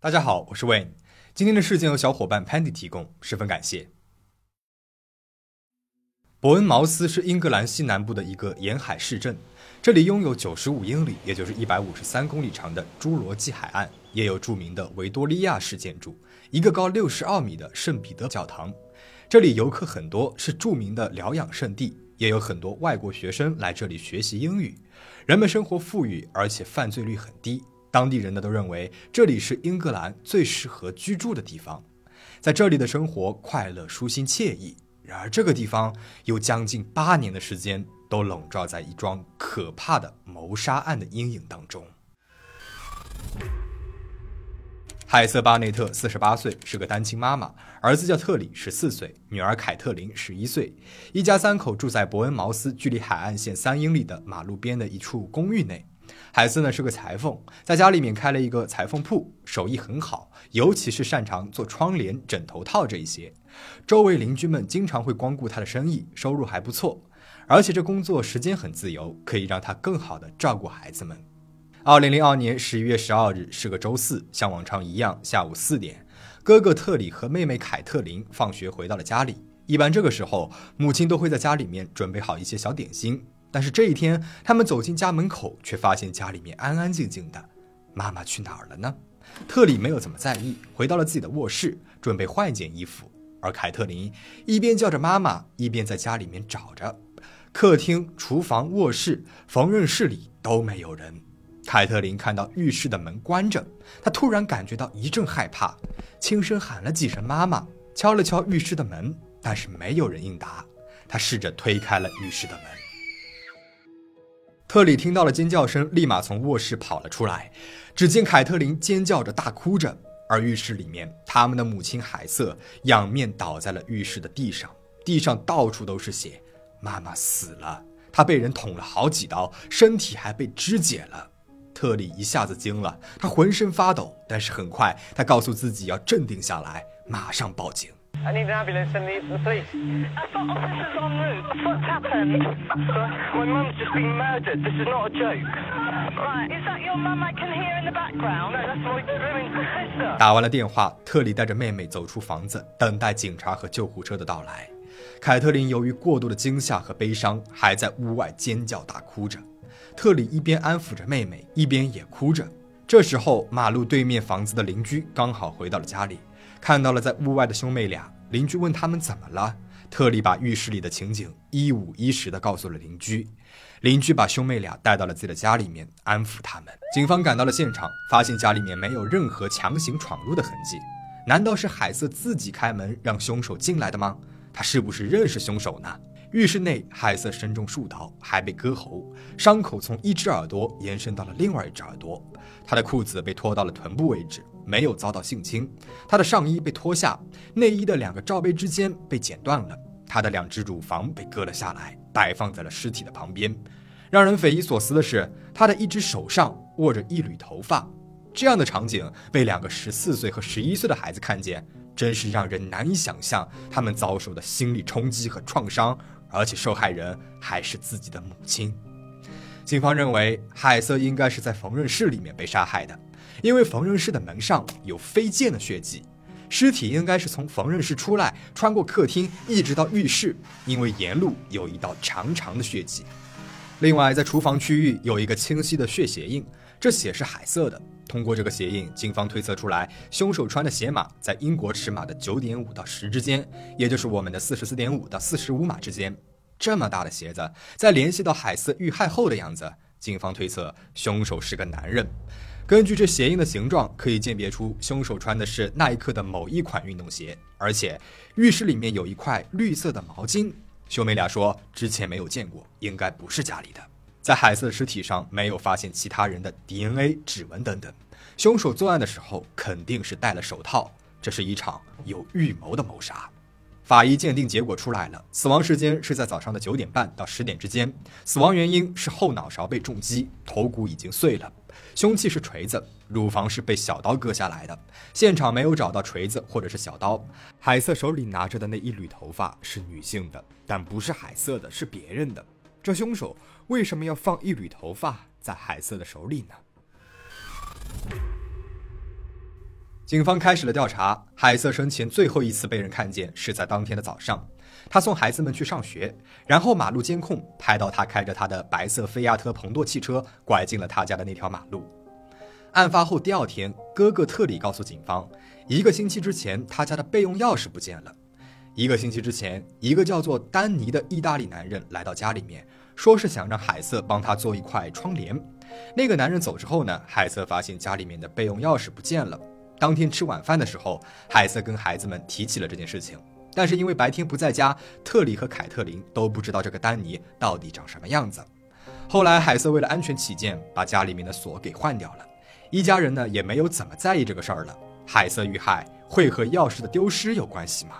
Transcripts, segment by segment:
大家好，我是 Wayne。今天的事件由小伙伴 Pandy 提供，十分感谢。伯恩茅斯是英格兰西南部的一个沿海市镇，这里拥有九十五英里，也就是一百五十三公里长的侏罗纪海岸，也有著名的维多利亚式建筑，一个高六十二米的圣彼得教堂。这里游客很多，是著名的疗养胜地，也有很多外国学生来这里学习英语。人们生活富裕，而且犯罪率很低。当地人呢都认为这里是英格兰最适合居住的地方，在这里的生活快乐、舒心、惬意。然而，这个地方有将近八年的时间都笼罩在一桩可怕的谋杀案的阴影当中。海瑟·巴内特四十八岁，是个单亲妈妈，儿子叫特里，十四岁，女儿凯特琳十一岁，一家三口住在伯恩茅斯距离海岸线三英里的马路边的一处公寓内。海瑟呢是个裁缝，在家里面开了一个裁缝铺，手艺很好，尤其是擅长做窗帘、枕头套这一些。周围邻居们经常会光顾他的生意，收入还不错。而且这工作时间很自由，可以让他更好的照顾孩子们。二零零二年十一月十二日是个周四，像往常一样，下午四点，哥哥特里和妹妹凯特琳放学回到了家里。一般这个时候，母亲都会在家里面准备好一些小点心。但是这一天，他们走进家门口，却发现家里面安安静静的。妈妈去哪儿了呢？特里没有怎么在意，回到了自己的卧室，准备换一件衣服。而凯特琳一边叫着妈妈，一边在家里面找着。客厅、厨房、卧室、缝纫室里都没有人。凯特琳看到浴室的门关着，她突然感觉到一阵害怕，轻声喊了几声“妈妈”，敲了敲浴室的门，但是没有人应答。她试着推开了浴室的门。特里听到了尖叫声，立马从卧室跑了出来。只见凯特琳尖叫着大哭着，而浴室里面，他们的母亲海瑟仰面倒在了浴室的地上，地上到处都是血。妈妈死了，她被人捅了好几刀，身体还被肢解了。特里一下子惊了，他浑身发抖，但是很快他告诉自己要镇定下来，马上报警。I need an ambulance and the, the police. I've got officers en route. What's happened? My mum's just been murdered. This is not a joke. Right, is that your mum I can hear in the background? No, that's my screaming sister. 打完了电话，特里带着妹妹走出房子，等待警察和救护车的到来。凯特琳由于过度的惊吓和悲伤，还在屋外尖叫大哭着。特里一边安抚着妹妹，一边也哭着。这时候，马路对面房子的邻居刚好回到了家里。看到了在屋外的兄妹俩，邻居问他们怎么了。特里把浴室里的情景一五一十地告诉了邻居。邻居把兄妹俩带到了自己的家里面，安抚他们。警方赶到了现场，发现家里面没有任何强行闯入的痕迹。难道是海瑟自己开门让凶手进来的吗？他是不是认识凶手呢？浴室内，海瑟身中数刀，还被割喉，伤口从一只耳朵延伸到了另外一只耳朵。他的裤子被拖到了臀部位置。没有遭到性侵，他的上衣被脱下，内衣的两个罩杯之间被剪断了，他的两只乳房被割了下来，摆放在了尸体的旁边。让人匪夷所思的是，他的一只手上握着一缕头发。这样的场景被两个十四岁和十一岁的孩子看见，真是让人难以想象他们遭受的心理冲击和创伤，而且受害人还是自己的母亲。警方认为，海瑟应该是在缝纫室里面被杀害的。因为缝纫室的门上有飞溅的血迹，尸体应该是从缝纫室出来，穿过客厅一直到浴室，因为沿路有一道长长的血迹。另外，在厨房区域有一个清晰的血鞋印，这血是海色的。通过这个鞋印，警方推测出来，凶手穿的鞋码在英国尺码的九点五到十之间，也就是我们的四十四点五到四十五码之间。这么大的鞋子，再联系到海瑟遇害后的样子，警方推测凶手是个男人。根据这鞋印的形状，可以鉴别出凶手穿的是耐克的某一款运动鞋。而且，浴室里面有一块绿色的毛巾。兄妹俩说之前没有见过，应该不是家里的。在海瑟的尸体上没有发现其他人的 DNA、指纹等等，凶手作案的时候肯定是戴了手套。这是一场有预谋的谋杀。法医鉴定结果出来了，死亡时间是在早上的九点半到十点之间，死亡原因是后脑勺被重击，头骨已经碎了。凶器是锤子，乳房是被小刀割下来的。现场没有找到锤子或者是小刀。海瑟手里拿着的那一缕头发是女性的，但不是海瑟的，是别人的。这凶手为什么要放一缕头发在海瑟的手里呢？警方开始了调查。海瑟生前最后一次被人看见是在当天的早上，他送孩子们去上学，然后马路监控拍到他开着他的白色菲亚特蓬多汽车拐进了他家的那条马路。案发后第二天，哥哥特里告诉警方，一个星期之前他家的备用钥匙不见了。一个星期之前，一个叫做丹尼的意大利男人来到家里面，说是想让海瑟帮他做一块窗帘。那个男人走之后呢，海瑟发现家里面的备用钥匙不见了。当天吃晚饭的时候，海瑟跟孩子们提起了这件事情，但是因为白天不在家，特里和凯特琳都不知道这个丹尼到底长什么样子。后来海瑟为了安全起见，把家里面的锁给换掉了。一家人呢也没有怎么在意这个事儿了。海瑟遇害会和钥匙的丢失有关系吗？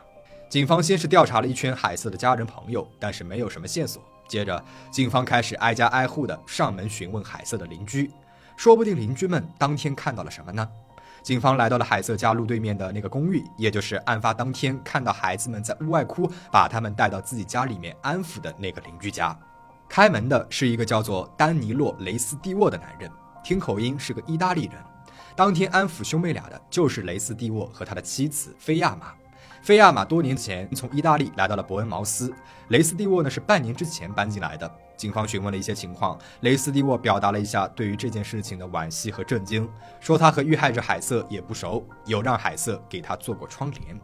警方先是调查了一圈海瑟的家人朋友，但是没有什么线索。接着，警方开始挨家挨户的上门询问海瑟的邻居，说不定邻居们当天看到了什么呢？警方来到了海瑟家路对面的那个公寓，也就是案发当天看到孩子们在屋外哭，把他们带到自己家里面安抚的那个邻居家。开门的是一个叫做丹尼洛·雷斯蒂沃的男人，听口音是个意大利人。当天安抚兄妹俩的就是雷斯蒂沃和他的妻子菲亚玛。菲亚玛多年前从意大利来到了伯恩茅斯，雷斯蒂沃呢是半年之前搬进来的。警方询问了一些情况，雷斯蒂沃表达了一下对于这件事情的惋惜和震惊，说他和遇害者海瑟也不熟，有让海瑟给他做过窗帘。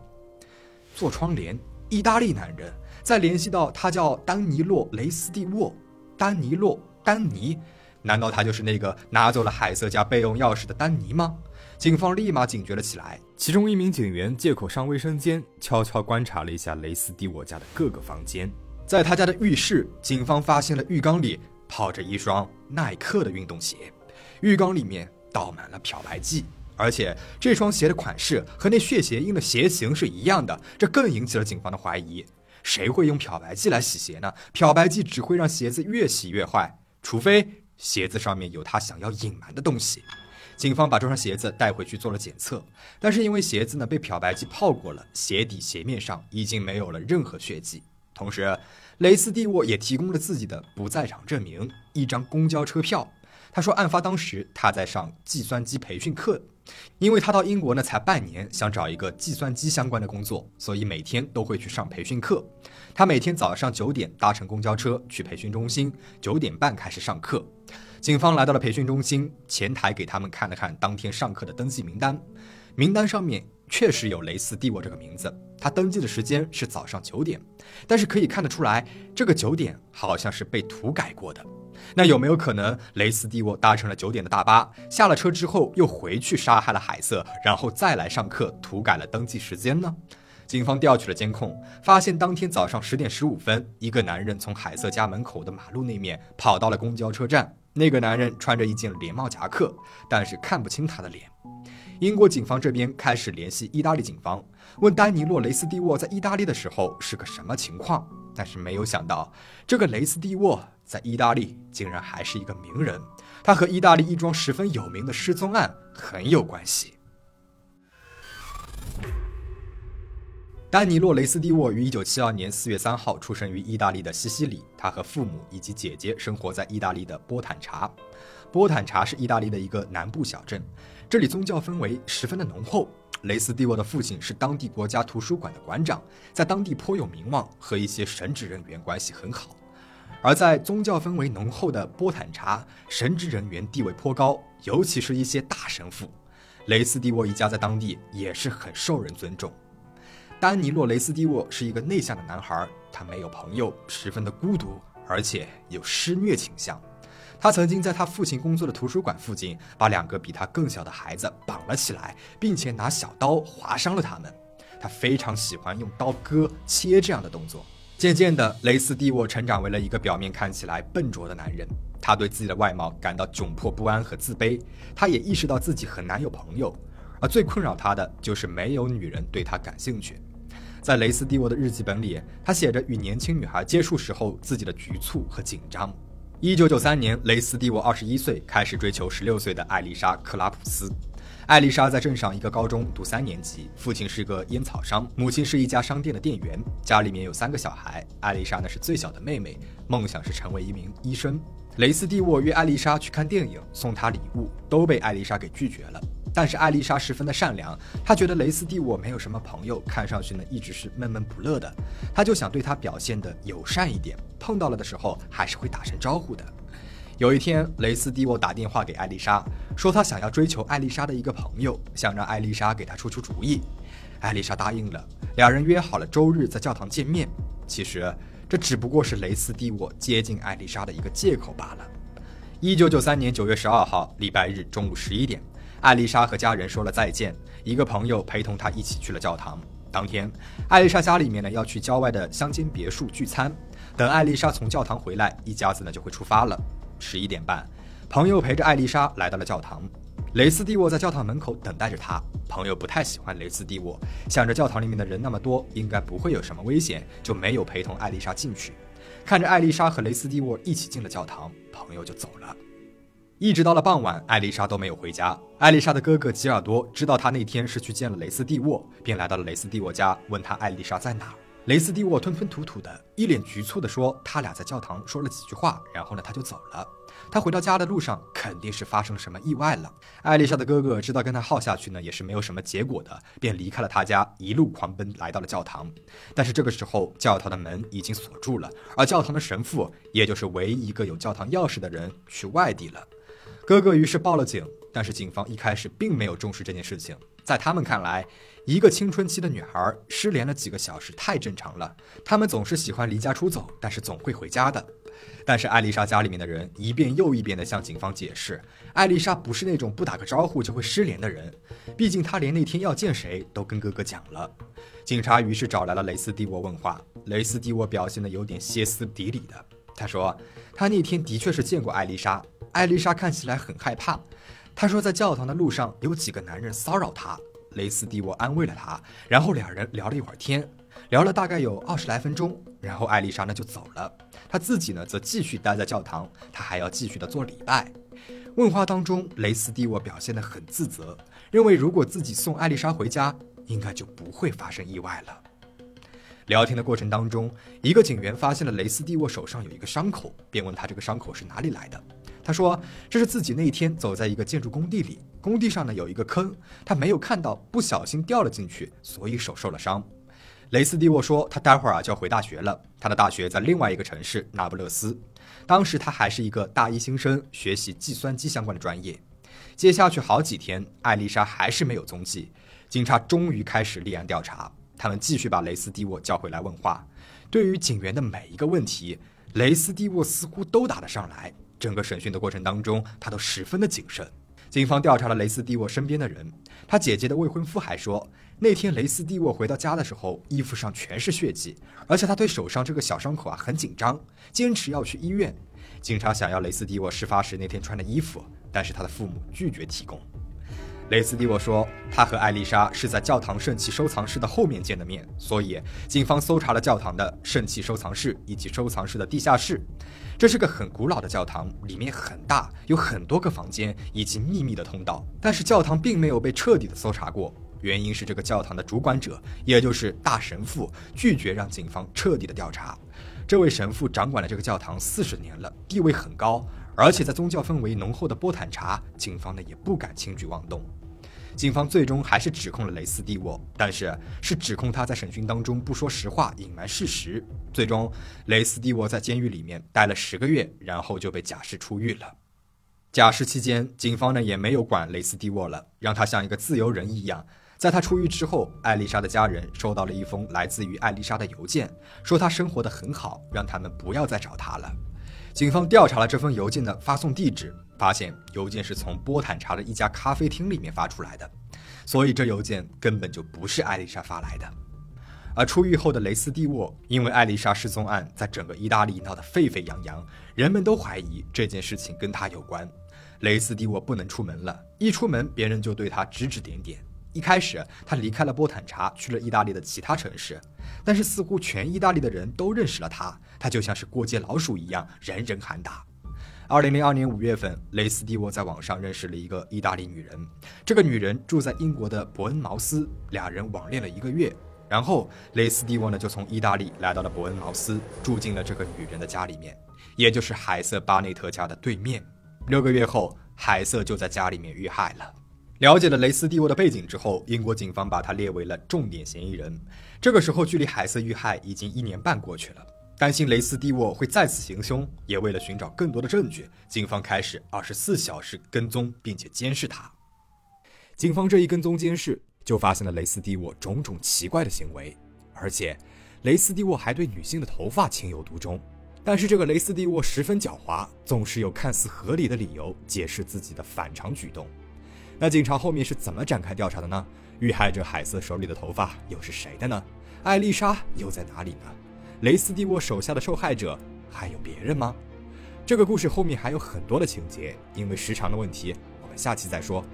做窗帘，意大利男人。再联系到他叫丹尼洛·雷斯蒂沃，丹尼洛·丹尼，难道他就是那个拿走了海瑟家备用钥匙的丹尼吗？警方立马警觉了起来。其中一名警员借口上卫生间，悄悄观察了一下雷斯蒂我家的各个房间。在他家的浴室，警方发现了浴缸里泡着一双耐克的运动鞋，浴缸里面倒满了漂白剂，而且这双鞋的款式和那血鞋印的鞋型是一样的，这更引起了警方的怀疑。谁会用漂白剂来洗鞋呢？漂白剂只会让鞋子越洗越坏，除非鞋子上面有他想要隐瞒的东西。警方把这双鞋子带回去做了检测，但是因为鞋子呢被漂白剂泡过了，鞋底鞋面上已经没有了任何血迹。同时，雷斯蒂沃也提供了自己的不在场证明，一张公交车票。他说，案发当时他在上计算机培训课，因为他到英国呢才半年，想找一个计算机相关的工作，所以每天都会去上培训课。他每天早上九点搭乘公交车去培训中心，九点半开始上课。警方来到了培训中心前台，给他们看了看当天上课的登记名单，名单上面。确实有雷斯蒂沃这个名字，他登记的时间是早上九点，但是可以看得出来，这个九点好像是被涂改过的。那有没有可能雷斯蒂沃搭乘了九点的大巴，下了车之后又回去杀害了海瑟，然后再来上课涂改了登记时间呢？警方调取了监控，发现当天早上十点十五分，一个男人从海瑟家门口的马路那面跑到了公交车站。那个男人穿着一件连帽夹克，但是看不清他的脸。英国警方这边开始联系意大利警方，问丹尼洛·雷斯蒂沃在意大利的时候是个什么情况。但是没有想到，这个雷斯蒂沃在意大利竟然还是一个名人，他和意大利一桩十分有名的失踪案很有关系。丹尼洛·雷斯蒂沃于1972年4月3号出生于意大利的西西里，他和父母以及姐姐生活在意大利的波坦查。波坦查是意大利的一个南部小镇。这里宗教氛围十分的浓厚。雷斯蒂沃的父亲是当地国家图书馆的馆长，在当地颇有名望，和一些神职人员关系很好。而在宗教氛围浓厚的波坦查，神职人员地位颇高，尤其是一些大神父。雷斯蒂沃一家在当地也是很受人尊重。丹尼洛·雷斯蒂沃是一个内向的男孩，他没有朋友，十分的孤独，而且有施虐倾向。他曾经在他父亲工作的图书馆附近，把两个比他更小的孩子绑了起来，并且拿小刀划伤了他们。他非常喜欢用刀割、切这样的动作。渐渐的，雷斯蒂沃成长为了一个表面看起来笨拙的男人。他对自己的外貌感到窘迫不安和自卑。他也意识到自己很难有朋友，而最困扰他的就是没有女人对他感兴趣。在雷斯蒂沃的日记本里，他写着与年轻女孩接触时候自己的局促和紧张。一九九三年，雷斯蒂沃二十一岁，开始追求十六岁的艾丽莎·克拉普斯。艾丽莎在镇上一个高中读三年级，父亲是个烟草商，母亲是一家商店的店员，家里面有三个小孩。艾丽莎呢是最小的妹妹，梦想是成为一名医生。雷斯蒂沃约艾丽莎去看电影，送她礼物，都被艾丽莎给拒绝了。但是艾丽莎十分的善良，她觉得雷斯蒂沃没有什么朋友，看上去呢一直是闷闷不乐的，她就想对他表现的友善一点，碰到了的时候还是会打声招呼的。有一天，雷斯蒂沃打电话给艾丽莎，说他想要追求艾丽莎的一个朋友，想让艾丽莎给他出出主意。艾丽莎答应了，两人约好了周日在教堂见面。其实这只不过是雷斯蒂沃接近艾丽莎的一个借口罢了。一九九三年九月十二号，礼拜日中午十一点，艾丽莎和家人说了再见，一个朋友陪同她一起去了教堂。当天，艾丽莎家里面呢要去郊外的乡间别墅聚餐，等艾丽莎从教堂回来，一家子呢就会出发了。十一点半，朋友陪着艾丽莎来到了教堂。雷斯蒂沃在教堂门口等待着他。朋友不太喜欢雷斯蒂沃，想着教堂里面的人那么多，应该不会有什么危险，就没有陪同艾丽莎进去。看着艾丽莎和雷斯蒂沃一起进了教堂，朋友就走了。一直到了傍晚，艾丽莎都没有回家。艾丽莎的哥哥吉尔多知道她那天是去见了雷斯蒂沃，便来到了雷斯蒂沃家，问他艾丽莎在哪。雷斯蒂沃吞吞吐吐的，一脸局促的说：“他俩在教堂说了几句话，然后呢，他就走了。他回到家的路上，肯定是发生了什么意外了。”艾丽莎的哥哥知道跟他耗下去呢，也是没有什么结果的，便离开了他家，一路狂奔来到了教堂。但是这个时候，教堂的门已经锁住了，而教堂的神父，也就是唯一一个有教堂钥匙的人，去外地了。哥哥于是报了警，但是警方一开始并没有重视这件事情。在他们看来，一个青春期的女孩失联了几个小时太正常了。他们总是喜欢离家出走，但是总会回家的。但是艾丽莎家里面的人一遍又一遍地向警方解释，艾丽莎不是那种不打个招呼就会失联的人。毕竟她连那天要见谁都跟哥哥讲了。警察于是找来了雷斯蒂沃问话，雷斯蒂沃表现得有点歇斯底里的。他说，他那天的确是见过艾丽莎。艾丽莎看起来很害怕，他说在教堂的路上有几个男人骚扰她。雷斯蒂沃安慰了她，然后两人聊了一会儿天，聊了大概有二十来分钟，然后艾丽莎呢就走了，她自己呢则继续待在教堂，她还要继续的做礼拜。问话当中，雷斯蒂沃表现得很自责，认为如果自己送艾丽莎回家，应该就不会发生意外了。聊天的过程当中，一个警员发现了雷斯蒂沃手上有一个伤口，便问他这个伤口是哪里来的。他说：“这是自己那天走在一个建筑工地里，工地上呢有一个坑，他没有看到，不小心掉了进去，所以手受了伤。”雷斯蒂沃说：“他待会儿啊就要回大学了，他的大学在另外一个城市那不勒斯。当时他还是一个大一新生，学习计算机相关的专业。接下去好几天，艾丽莎还是没有踪迹，警察终于开始立案调查。他们继续把雷斯蒂沃叫回来问话。对于警员的每一个问题，雷斯蒂沃似乎都答得上来。”整个审讯的过程当中，他都十分的谨慎。警方调查了雷斯蒂沃身边的人，他姐姐的未婚夫还说，那天雷斯蒂沃回到家的时候，衣服上全是血迹，而且他对手上这个小伤口啊很紧张，坚持要去医院。警察想要雷斯蒂沃事发时那天穿的衣服，但是他的父母拒绝提供。雷斯蒂沃说，他和艾丽莎是在教堂圣器收藏室的后面见的面，所以警方搜查了教堂的圣器收藏室以及收藏室的地下室。这是个很古老的教堂，里面很大，有很多个房间以及秘密的通道。但是教堂并没有被彻底的搜查过，原因是这个教堂的主管者，也就是大神父，拒绝让警方彻底的调查。这位神父掌管了这个教堂四十年了，地位很高。而且在宗教氛围浓厚的波坦查，警方呢也不敢轻举妄动。警方最终还是指控了雷斯蒂沃，但是是指控他在审讯当中不说实话，隐瞒事实。最终，雷斯蒂沃在监狱里面待了十个月，然后就被假释出狱了。假释期间，警方呢也没有管雷斯蒂沃了，让他像一个自由人一样。在他出狱之后，艾丽莎的家人收到了一封来自于艾丽莎的邮件，说他生活的很好，让他们不要再找他了。警方调查了这封邮件的发送地址，发现邮件是从波坦查的一家咖啡厅里面发出来的，所以这邮件根本就不是艾丽莎发来的。而出狱后的雷斯蒂沃，因为艾丽莎失踪案在整个意大利闹得沸沸扬扬，人们都怀疑这件事情跟他有关。雷斯蒂沃不能出门了，一出门别人就对他指指点点。一开始，他离开了波坦查，去了意大利的其他城市，但是似乎全意大利的人都认识了他，他就像是过街老鼠一样，人人喊打。二零零二年五月份，雷斯蒂沃在网上认识了一个意大利女人，这个女人住在英国的伯恩茅斯，俩人网恋了一个月，然后雷斯蒂沃呢就从意大利来到了伯恩茅斯，住进了这个女人的家里面，也就是海瑟巴内特家的对面。六个月后，海瑟就在家里面遇害了。了解了雷斯蒂沃的背景之后，英国警方把他列为了重点嫌疑人。这个时候，距离海瑟遇害已经一年半过去了。担心雷斯蒂沃会再次行凶，也为了寻找更多的证据，警方开始二十四小时跟踪并且监视他。警方这一跟踪监视，就发现了雷斯蒂沃种种奇怪的行为，而且雷斯蒂沃还对女性的头发情有独钟。但是这个雷斯蒂沃十分狡猾，总是有看似合理的理由解释自己的反常举动。那警察后面是怎么展开调查的呢？遇害者海瑟手里的头发又是谁的呢？艾丽莎又在哪里呢？雷斯蒂沃手下的受害者还有别人吗？这个故事后面还有很多的情节，因为时长的问题，我们下期再说。